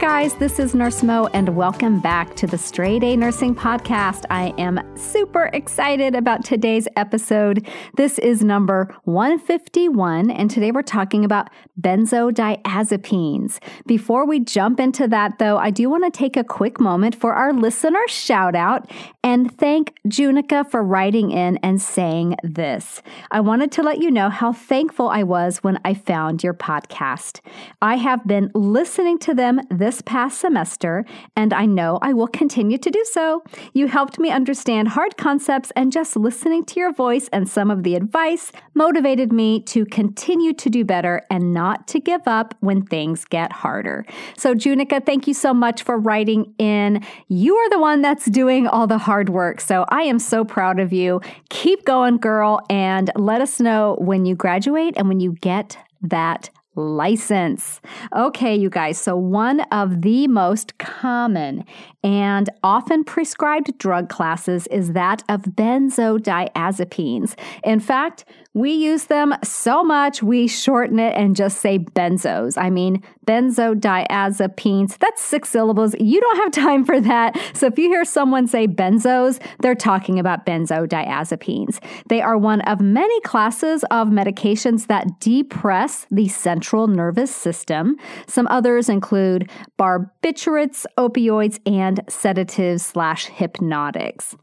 guys. This is Nurse Mo, and welcome back to the Straight A Nursing Podcast. I am super excited about today's episode. This is number 151, and today we're talking about benzodiazepines. Before we jump into that, though, I do want to take a quick moment for our listener shout out and thank Junica for writing in and saying this. I wanted to let you know how thankful I was when I found your podcast. I have been listening to them this past semester, and I know I will continue to do so. You helped me understand hard concepts, and just listening to your voice and some of the advice motivated me to continue to do better and not to give up when things get harder. So, Junica, thank you so much for writing in. You are the one that's doing all the hard work. So, I am so proud of you. Keep going, girl, and let us know when you graduate and when you get that license. Okay, you guys, so one of the most common and often prescribed drug classes is that of benzodiazepines. In fact, we use them so much, we shorten it and just say benzos. I mean, benzodiazepines, that's six syllables. You don't have time for that. So if you hear someone say benzos, they're talking about benzodiazepines. They are one of many classes of medications that depress the central nervous system. Some others include barbiturates, opioids, and sedatives slash hypnotics.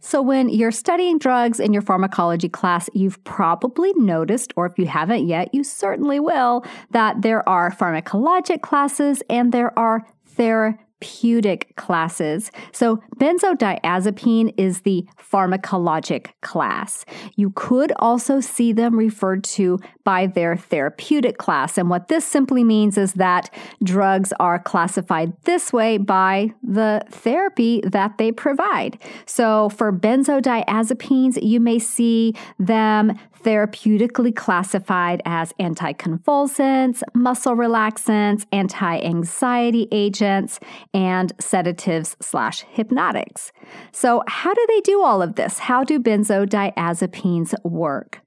So, when you're studying drugs in your pharmacology class, you've probably noticed, or if you haven't yet, you certainly will, that there are pharmacologic classes and there are therapeutic therapeutic classes. So, benzodiazepine is the pharmacologic class. You could also see them referred to by their therapeutic class. And what this simply means is that drugs are classified this way by the therapy that they provide. So, for benzodiazepines, you may see them therapeutically classified as anticonvulsants, muscle relaxants, anti anxiety agents, and sedatives slash hypnotics. So, how do they do all of this? How do benzodiazepines work?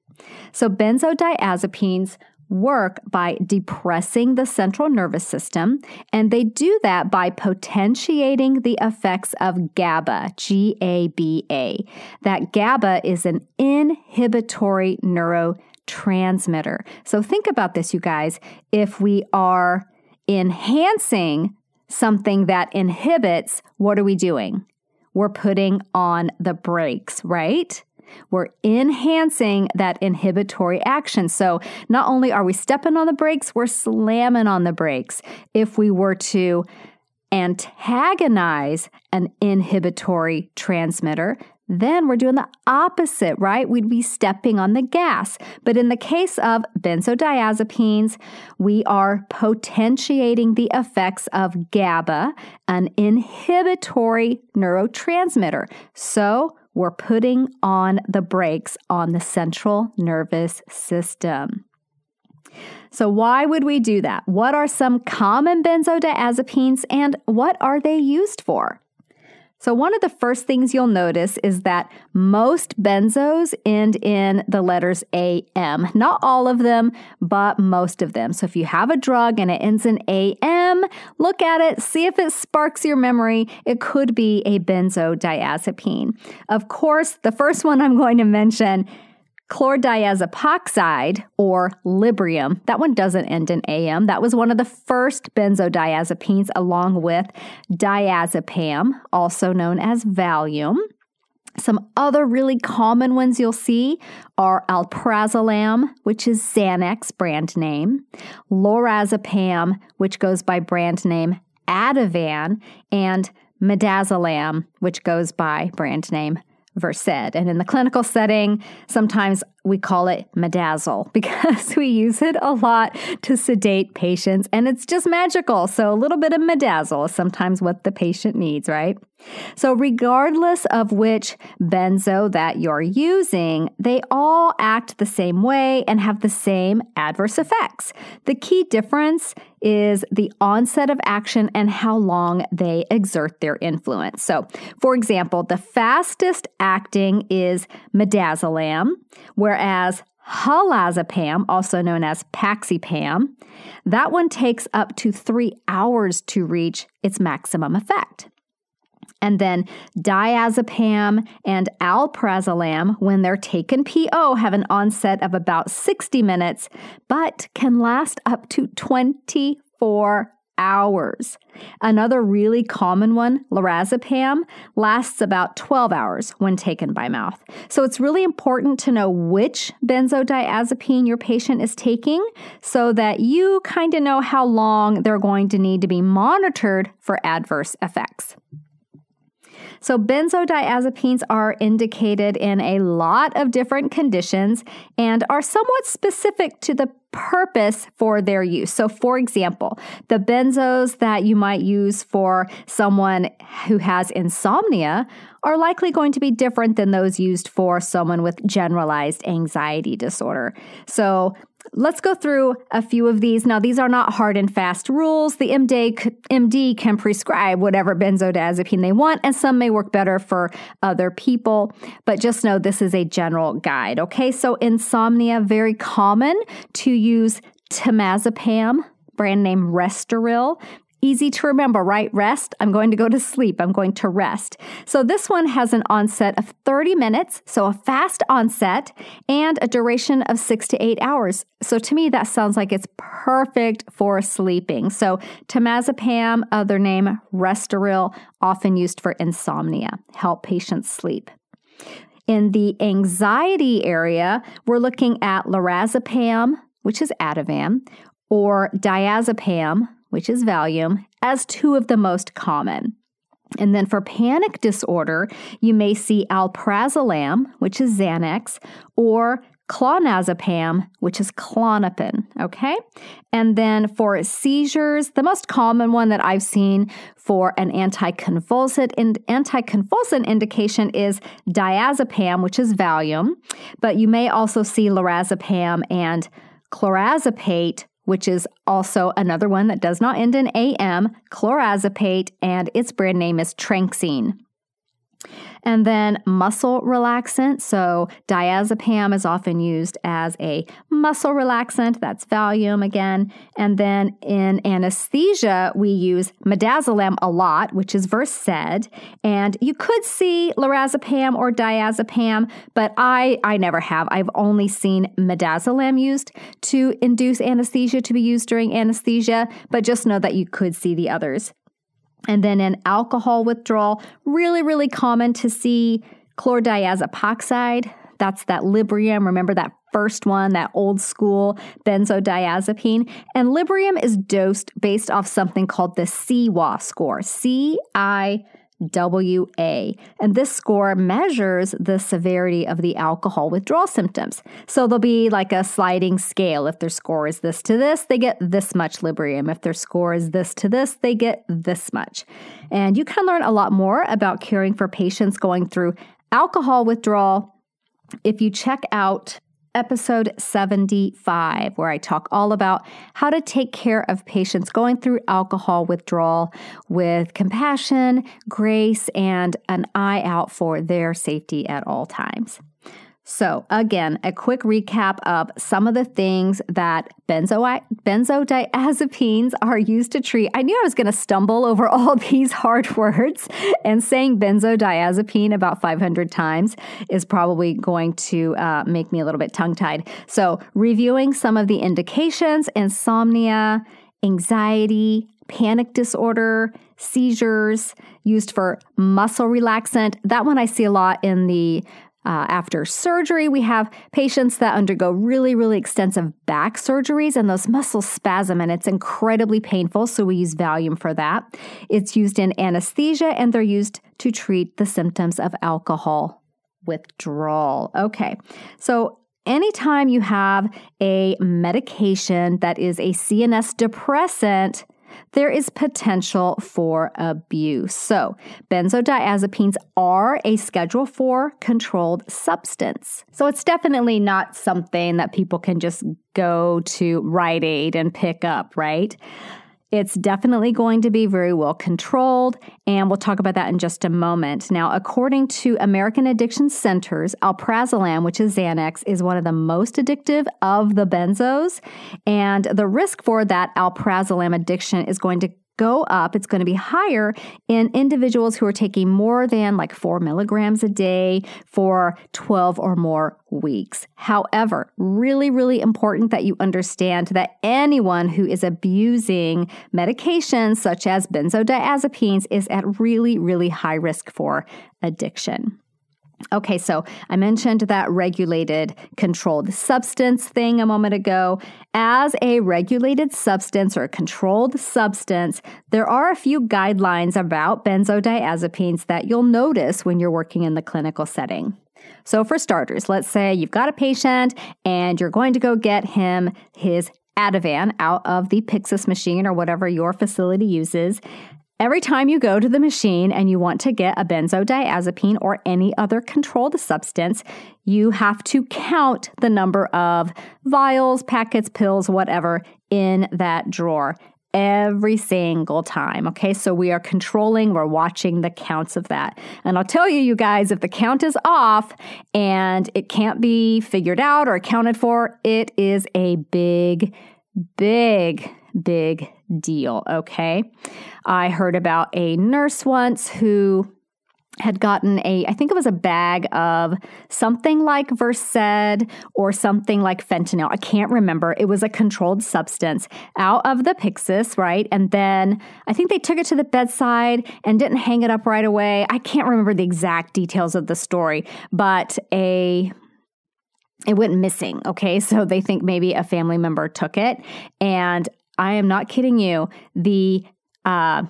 So, benzodiazepines work by depressing the central nervous system, and they do that by potentiating the effects of GABA, G A B A. That GABA is an inhibitory neurotransmitter. So think about this, you guys. If we are enhancing something that inhibits, what are we doing? We're putting on the brakes, right? We're enhancing that inhibitory action. So not only are we stepping on the brakes, we're slamming on the brakes. If we were to antagonize an inhibitory transmitter, then we're doing the opposite, right? We'd be stepping on the gas. But in the case of benzodiazepines, we are potentiating the effects of GABA, an inhibitory neurotransmitter. So we're putting on the brakes on the central nervous system. So, why would we do that? What are some common benzodiazepines and what are they used for? So, one of the first things you'll notice is that most benzos end in the letters AM. Not all of them, but most of them. So, if you have a drug and it ends in AM, look at it, see if it sparks your memory. It could be a benzodiazepine. Of course, the first one I'm going to mention chlordiazepoxide or Librium. That one doesn't end in AM. That was one of the first benzodiazepines along with diazepam, also known as Valium. Some other really common ones you'll see are alprazolam, which is Xanax brand name, lorazepam, which goes by brand name Ativan, and midazolam, which goes by brand name Versed. And in the clinical setting, sometimes we call it midazolam because we use it a lot to sedate patients and it's just magical. So a little bit of midazolam is sometimes what the patient needs, right? So regardless of which benzo that you're using, they all act the same way and have the same adverse effects. The key difference is the onset of action and how long they exert their influence. So, for example, the fastest acting is midazolam, whereas halazepam, also known as paxipam. That one takes up to three hours to reach its maximum effect. And then diazepam and alprazolam, when they're taken PO, have an onset of about 60 minutes, but can last up to 24 hours. Another really common one, lorazepam, lasts about 12 hours when taken by mouth. So it's really important to know which benzodiazepine your patient is taking so that you kind of know how long they're going to need to be monitored for adverse effects. So, benzodiazepines are indicated in a lot of different conditions and are somewhat specific to the purpose for their use. So, for example, the benzos that you might use for someone who has insomnia are likely going to be different than those used for someone with generalized anxiety disorder. So, Let's go through a few of these. Now, these are not hard and fast rules. The MD, MD can prescribe whatever benzodiazepine they want, and some may work better for other people. But just know this is a general guide. Okay, so insomnia, very common to use temazepam brand name Restoril. Easy to remember, right? Rest. I'm going to go to sleep. I'm going to rest. So this one has an onset of 30 minutes, so a fast onset, and a duration of six to eight hours. So to me, that sounds like it's perfect for sleeping. So temazepam, other name Restoril, often used for insomnia, help patients sleep. In the anxiety area, we're looking at lorazepam, which is Ativan, or diazepam, which is Valium, as two of the most common. And then for panic disorder, you may see alprazolam, which is Xanax, or clonazepam, which is Klonopin, okay? And then for seizures, the most common one that I've seen for an anticonvulsant in, anticonvulsant indication is diazepam, which is Valium, but you may also see lorazepam and clorazepate which is also another one that does not end in AM, clorazepate, and its brand name is Tranxene. And then muscle relaxant. So diazepam is often used as a muscle relaxant. That's Valium again. And then in anesthesia, we use midazolam a lot, which is Versed. And you could see lorazepam or diazepam, but I, I never have. I've only seen midazolam used to induce anesthesia to be used during anesthesia, but just know that you could see the others. And then in alcohol withdrawal, really, really common to see chlordiazepoxide. That's that Librium. Remember that first one, that old school benzodiazepine. And Librium is dosed based off something called the CIWA score. C I WA. And this score measures the severity of the alcohol withdrawal symptoms. So there'll be like a sliding scale. If their score is this to this, they get this much Librium. If their score is this to this, they get this much. And you can learn a lot more about caring for patients going through alcohol withdrawal if you check out episode 75, where I talk all about how to take care of patients going through alcohol withdrawal with compassion, grace, and an eye out for their safety at all times. So, again, a quick recap of some of the things that benzo- benzodiazepines are used to treat. I knew I was going to stumble over all these hard words, and saying benzodiazepine about 500 times is probably going to uh, make me a little bit tongue tied. So, reviewing some of the indications insomnia, anxiety, panic disorder, seizures, used for muscle relaxant. That one I see a lot in the uh, after surgery, we have patients that undergo really, really extensive back surgeries and those muscles spasm and it's incredibly painful. So we use Valium for that. It's used in anesthesia and they're used to treat the symptoms of alcohol withdrawal. Okay. So anytime you have a medication that is a CNS depressant, there is potential for abuse. So, benzodiazepines are a Schedule 4 controlled substance. So, it's definitely not something that people can just go to Rite Aid and pick up, right? It's definitely going to be very well controlled, and we'll talk about that in just a moment. Now, according to American Addiction Centers, alprazolam, which is Xanax, is one of the most addictive of the benzos, and the risk for that alprazolam addiction is going to go up. It's going to be higher in individuals who are taking more than like four milligrams a day for 12 or more weeks. However, really, really important that you understand that anyone who is abusing medications such as benzodiazepines is at really, really high risk for addiction. Okay, so I mentioned that regulated controlled substance thing a moment ago. As a regulated substance or controlled substance, there are a few guidelines about benzodiazepines that you'll notice when you're working in the clinical setting. So, for starters, let's say you've got a patient and you're going to go get him his Ativan out of the Pyxis machine or whatever your facility uses. Every time you go to the machine and you want to get a benzodiazepine or any other controlled substance, you have to count the number of vials, packets, pills, whatever in that drawer every single time. Okay, so we are controlling, we're watching the counts of that. And I'll tell you, you guys, if the count is off and it can't be figured out or accounted for, it is a big, big big deal, okay? I heard about a nurse once who had gotten a, I think it was a bag of something like Versed or something like fentanyl. I can't remember. It was a controlled substance out of the Pyxis, right? And then I think they took it to the bedside and didn't hang it up right away. I can't remember the exact details of the story, but a it went missing. Okay. So they think maybe a family member took it. And I am not kidding you. The uh,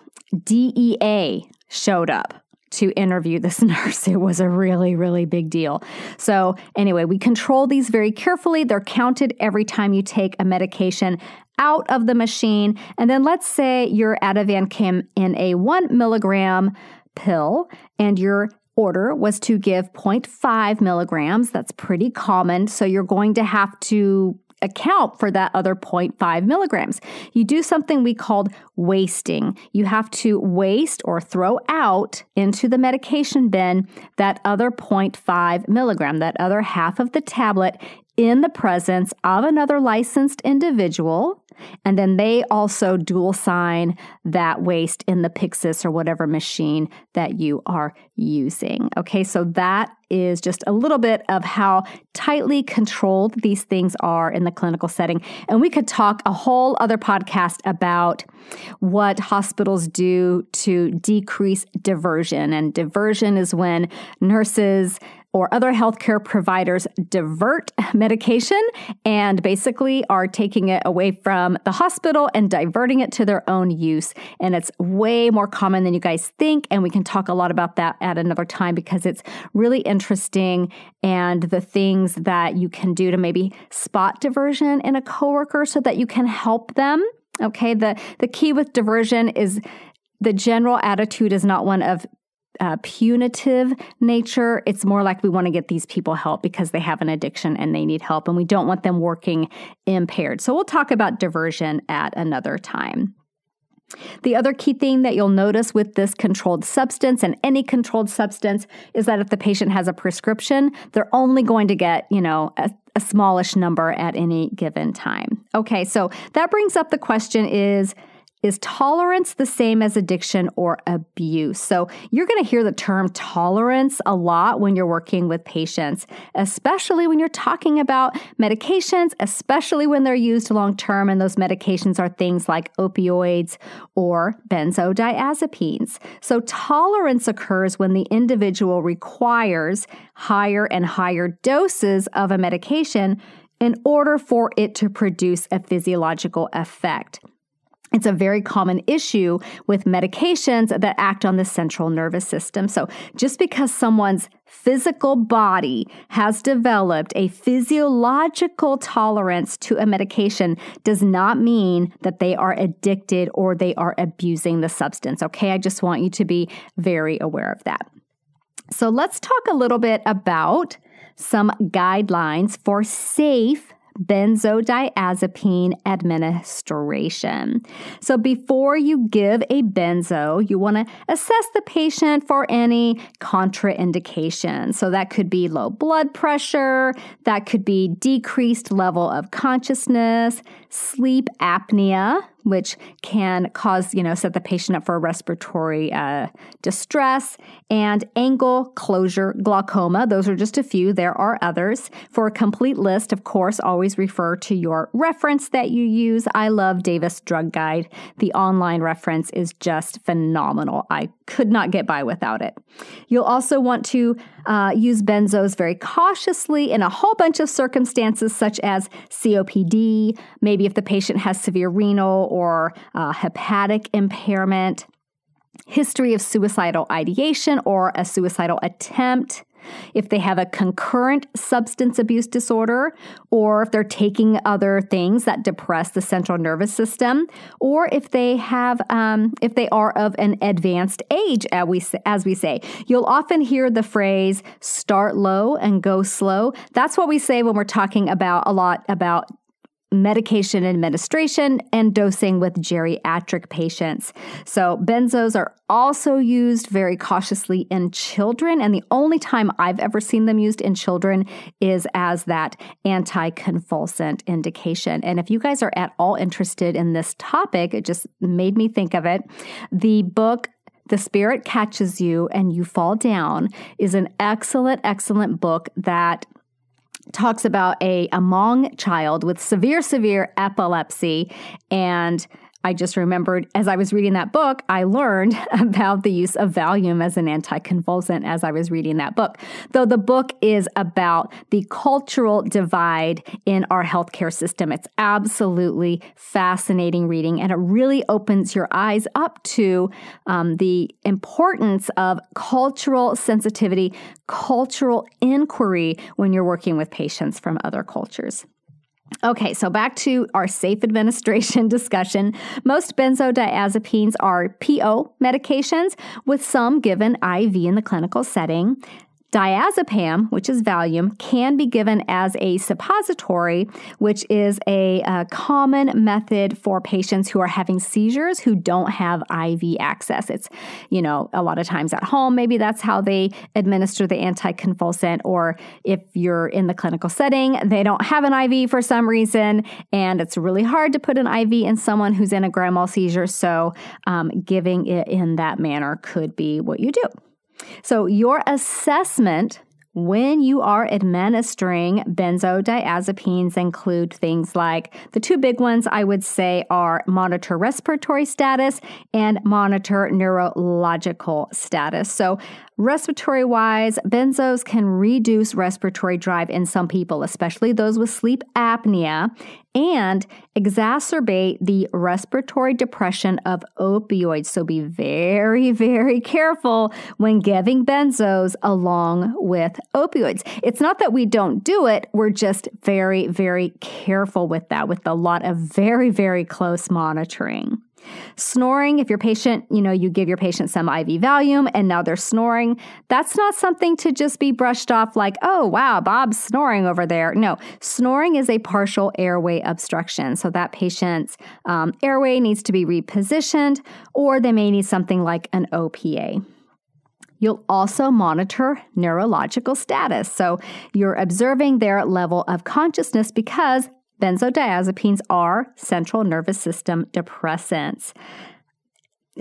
DEA showed up to interview this nurse. It was a really, really big deal. So, anyway, we control these very carefully. They're counted every time you take a medication out of the machine. And then let's say your Ativan came in a one milligram pill and your order was to give 0.5 milligrams. That's pretty common. So, you're going to have to account for that other 0.5 milligrams. You do something we called wasting. You have to waste or throw out into the medication bin that other 0.5 milligram, that other half of the tablet in the presence of another licensed individual. And then they also dual sign that waste in the Pyxis or whatever machine that you are using. Okay, so that is just a little bit of how tightly controlled these things are in the clinical setting. And we could talk a whole other podcast about what hospitals do to decrease diversion. And diversion is when nurses or other healthcare providers divert medication and basically are taking it away from the hospital and diverting it to their own use. And it's way more common than you guys think. And we can talk a lot about that at another time because it's really interesting and the things that you can do to maybe spot diversion in a coworker so that you can help them. Okay, the, the key with diversion is the general attitude is not one of uh, punitive nature. It's more like we want to get these people help because they have an addiction and they need help, and we don't want them working impaired. So we'll talk about diversion at another time. The other key thing that you'll notice with this controlled substance and any controlled substance is that if the patient has a prescription, they're only going to get, you know, a, a smallish number at any given time. Okay, so that brings up the question is is tolerance the same as addiction or abuse? So, you're going to hear the term tolerance a lot when you're working with patients, especially when you're talking about medications, especially when they're used long term. And those medications are things like opioids or benzodiazepines. So, tolerance occurs when the individual requires higher and higher doses of a medication in order for it to produce a physiological effect. It's a very common issue with medications that act on the central nervous system. So, just because someone's physical body has developed a physiological tolerance to a medication does not mean that they are addicted or they are abusing the substance. Okay, I just want you to be very aware of that. So, let's talk a little bit about some guidelines for safe benzodiazepine administration. So before you give a benzo, you want to assess the patient for any contraindications. So that could be low blood pressure, that could be decreased level of consciousness, sleep apnea, which can cause, you know, set the patient up for respiratory uh, distress, and angle closure glaucoma. Those are just a few. There are others. For a complete list, of course, always refer to your reference that you use. I love Davis Drug Guide. The online reference is just phenomenal. I could not get by without it. You'll also want to uh, use benzos very cautiously in a whole bunch of circumstances, such as COPD, maybe if the patient has severe renal or uh, hepatic impairment, history of suicidal ideation or a suicidal attempt if they have a concurrent substance abuse disorder, or if they're taking other things that depress the central nervous system, or if they have, um, if they are of an advanced age, as we, as we say. You'll often hear the phrase start low and go slow. That's what we say when we're talking about a lot about medication administration and dosing with geriatric patients. So, benzos are also used very cautiously in children, and the only time I've ever seen them used in children is as that anticonvulsant indication. And if you guys are at all interested in this topic, it just made me think of it. The book the Spirit Catches You and You Fall Down is an excellent, excellent book that talks about a, Hmong child with severe, severe epilepsy and I just remembered as I was reading that book, I learned about the use of Valium as an anticonvulsant as I was reading that book. Though the book is about the cultural divide in our healthcare system. It's absolutely fascinating reading, and it really opens your eyes up to um, the importance of cultural sensitivity, cultural inquiry when you're working with patients from other cultures. Okay, so back to our safe administration discussion. Most benzodiazepines are PO medications, with some given IV in the clinical setting. Diazepam, which is Valium, can be given as a suppository, which is a, a, common method for patients who are having seizures who don't have IV access. It's, you know, a lot of times at home, maybe that's how they administer the anticonvulsant, or if you're in the clinical setting, they don't have an IV for some reason, and it's really hard to put an IV in someone who's in a grand mal seizure. So, um, giving it in that manner could be what you do. So, your assessment when you are administering benzodiazepines include things like the two big ones I would say are monitor respiratory status and monitor neurological status. So Respiratory wise, benzos can reduce respiratory drive in some people, especially those with sleep apnea, and exacerbate the respiratory depression of opioids. So be very, very careful when giving benzos along with opioids. It's not that we don't do it, we're just very, very careful with that, with a lot of very, very close monitoring. Snoring, if your patient, you know, you give your patient some IV Valium and now they're snoring, that's not something to just be brushed off like, oh, wow, Bob's snoring over there. No, snoring is a partial airway obstruction. So that patient's um, airway needs to be repositioned or they may need something like an OPA. You'll also monitor neurological status. So you're observing their level of consciousness because Benzodiazepines are central nervous system depressants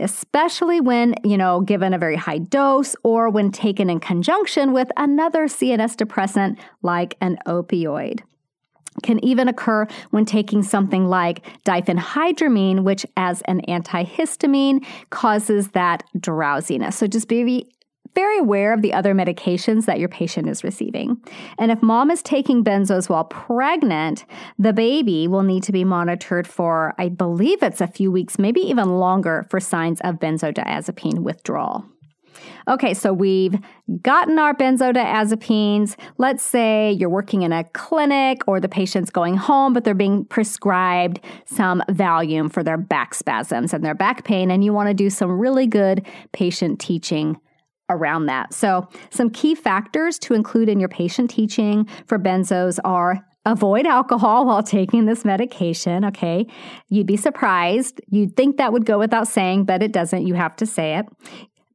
especially when, you know, given a very high dose or when taken in conjunction with another CNS depressant like an opioid. Can even occur when taking something like diphenhydramine, which as an antihistamine causes that drowsiness. So just be very aware of the other medications that your patient is receiving. And if mom is taking benzos while pregnant, the baby will need to be monitored for, I believe it's a few weeks, maybe even longer, for signs of benzodiazepine withdrawal. Okay, so we've gotten our benzodiazepines. Let's say you're working in a clinic or the patient's going home, but they're being prescribed some Valium for their back spasms and their back pain, and you want to do some really good patient teaching around that. So, some key factors to include in your patient teaching for benzos are avoid alcohol while taking this medication, okay? You'd be surprised. You'd think that would go without saying, but it doesn't. You have to say it.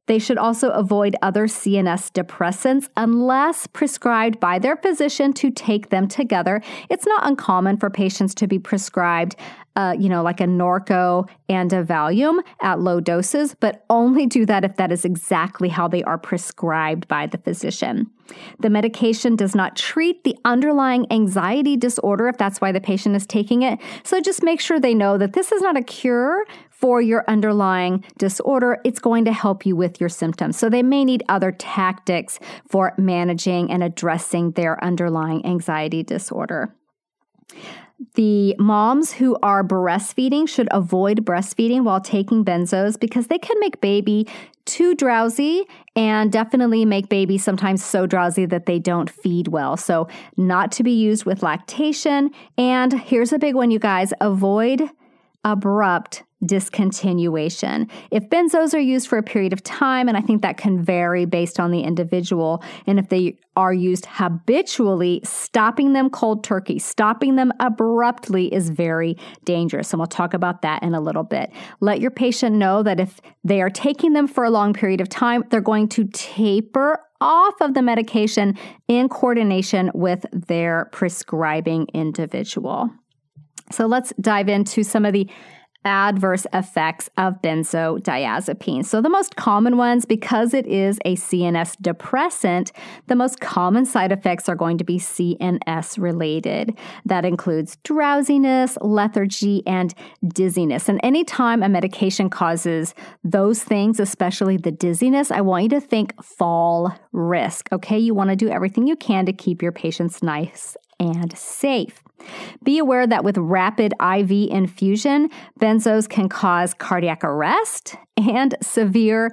They should also avoid other CNS depressants unless prescribed by their physician to take them together. It's not uncommon for patients to be prescribed, uh, you know, like a Norco and a Valium at low doses, but only do that if that is exactly how they are prescribed by the physician. The medication does not treat the underlying anxiety disorder if that's why the patient is taking it. So just make sure they know that this is not a cure for your underlying disorder, it's going to help you with your symptoms. So they may need other tactics for managing and addressing their underlying anxiety disorder. The moms who are breastfeeding should avoid breastfeeding while taking benzos because they can make baby too drowsy and definitely make baby sometimes so drowsy that they don't feed well. So, not to be used with lactation. And here's a big one, you guys avoid abrupt discontinuation. If benzos are used for a period of time, and I think that can vary based on the individual, and if they are used habitually, stopping them cold turkey, stopping them abruptly is very dangerous. And we'll talk about that in a little bit. Let your patient know that if they are taking them for a long period of time, they're going to taper off of the medication in coordination with their prescribing individual. So let's dive into some of the adverse effects of benzodiazepine. So, the most common ones, because it is a CNS depressant, the most common side effects are going to be CNS related. That includes drowsiness, lethargy, and dizziness. And anytime a medication causes those things, especially the dizziness, I want you to think fall risk. Okay, you want to do everything you can to keep your patients nice and safe. Be aware that with rapid IV infusion, benzos can cause cardiac arrest and severe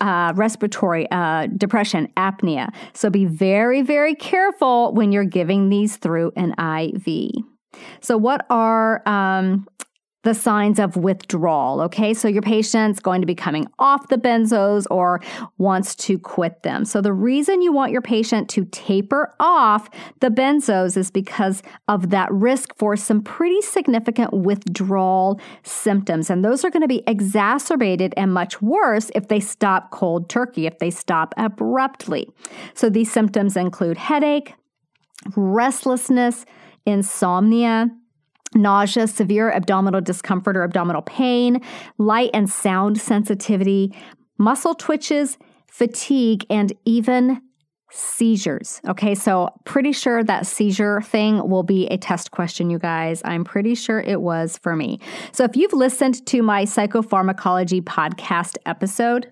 uh, respiratory uh, depression, apnea. So be very, very careful when you're giving these through an IV. So, what are um, the signs of withdrawal. Okay, so your patient's going to be coming off the benzos or wants to quit them. So, the reason you want your patient to taper off the benzos is because of that risk for some pretty significant withdrawal symptoms. And those are going to be exacerbated and much worse if they stop cold turkey, if they stop abruptly. So, these symptoms include headache, restlessness, insomnia nausea, severe abdominal discomfort or abdominal pain, light and sound sensitivity, muscle twitches, fatigue, and even seizures. Okay, so pretty sure that seizure thing will be a test question, you guys. I'm pretty sure it was for me. So if you've listened to my psychopharmacology podcast episode,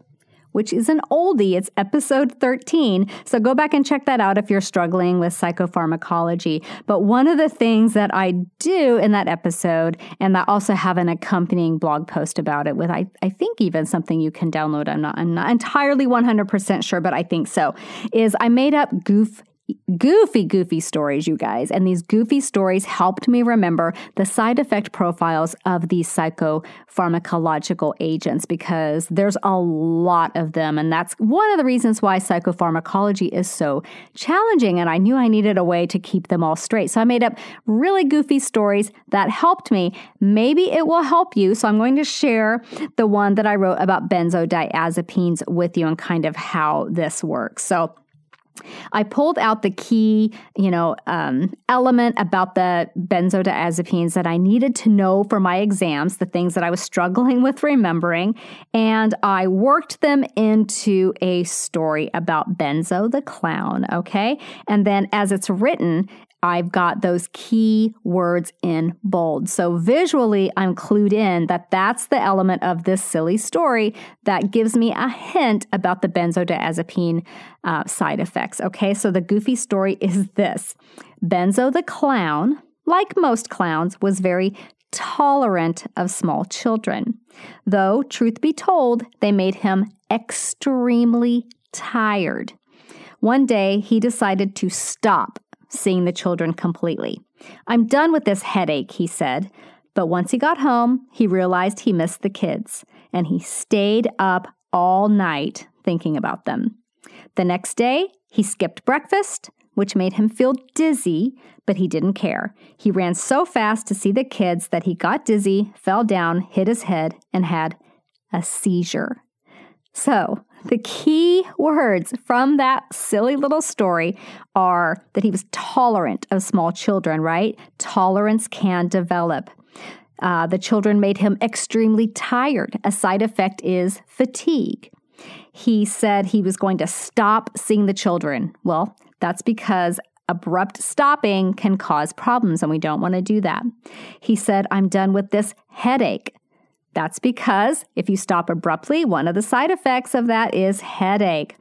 which is an oldie. It's episode 13. So go back and check that out if you're struggling with psychopharmacology. But one of the things that I do in that episode, and I also have an accompanying blog post about it with, I, I think even something you can download. I'm not, I'm not entirely 100% sure, but I think so, is I made up goof goofy, goofy stories, you guys. And these goofy stories helped me remember the side effect profiles of these psychopharmacological agents because there's a lot of them. And that's one of the reasons why psychopharmacology is so challenging. And I knew I needed a way to keep them all straight. So I made up really goofy stories that helped me. Maybe it will help you. So I'm going to share the one that I wrote about benzodiazepines with you and kind of how this works. So I pulled out the key, you know, um, element about the benzodiazepines that I needed to know for my exams, the things that I was struggling with remembering, and I worked them into a story about Benzo the clown. Okay, and then as it's written, I've got those key words in bold. So visually, I'm clued in that that's the element of this silly story that gives me a hint about the benzodiazepine uh, side effects. Okay, so the goofy story is this Benzo the clown, like most clowns, was very tolerant of small children. Though, truth be told, they made him extremely tired. One day, he decided to stop seeing the children completely. I'm done with this headache, he said. But once he got home, he realized he missed the kids, and he stayed up all night thinking about them. The next day, he skipped breakfast, which made him feel dizzy, but he didn't care. He ran so fast to see the kids that he got dizzy, fell down, hit his head, and had a seizure. So, the key words from that silly little story are that he was tolerant of small children, right? Tolerance can develop. Uh, the children made him extremely tired. A side effect is fatigue. He said he was going to stop seeing the children. Well, that's because abrupt stopping can cause problems, and we don't want to do that. He said, I'm done with this headache. That's because if you stop abruptly, one of the side effects of that is headache.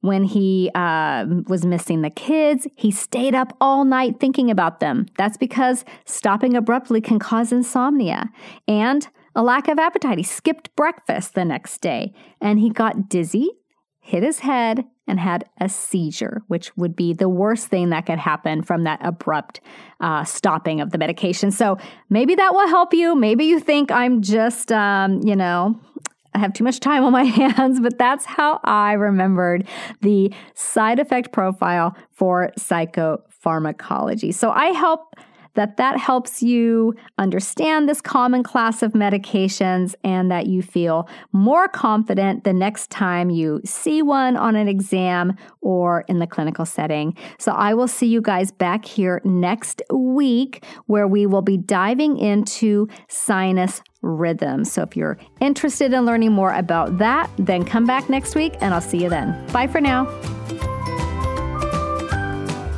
When he uh, was missing the kids, he stayed up all night thinking about them. That's because stopping abruptly can cause insomnia and a lack of appetite. He skipped breakfast the next day and he got dizzy, hit his head, and had a seizure, which would be the worst thing that could happen from that abrupt uh, stopping of the medication. So maybe that will help you. Maybe you think I'm just, um, you know, I have too much time on my hands, but that's how I remembered the side effect profile for psychopharmacology. So I help that that helps you understand this common class of medications and that you feel more confident the next time you see one on an exam or in the clinical setting. So I will see you guys back here next week where we will be diving into sinus rhythm. So if you're interested in learning more about that, then come back next week and I'll see you then. Bye for now.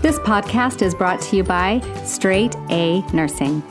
This podcast is brought to you by Straight A Nursing.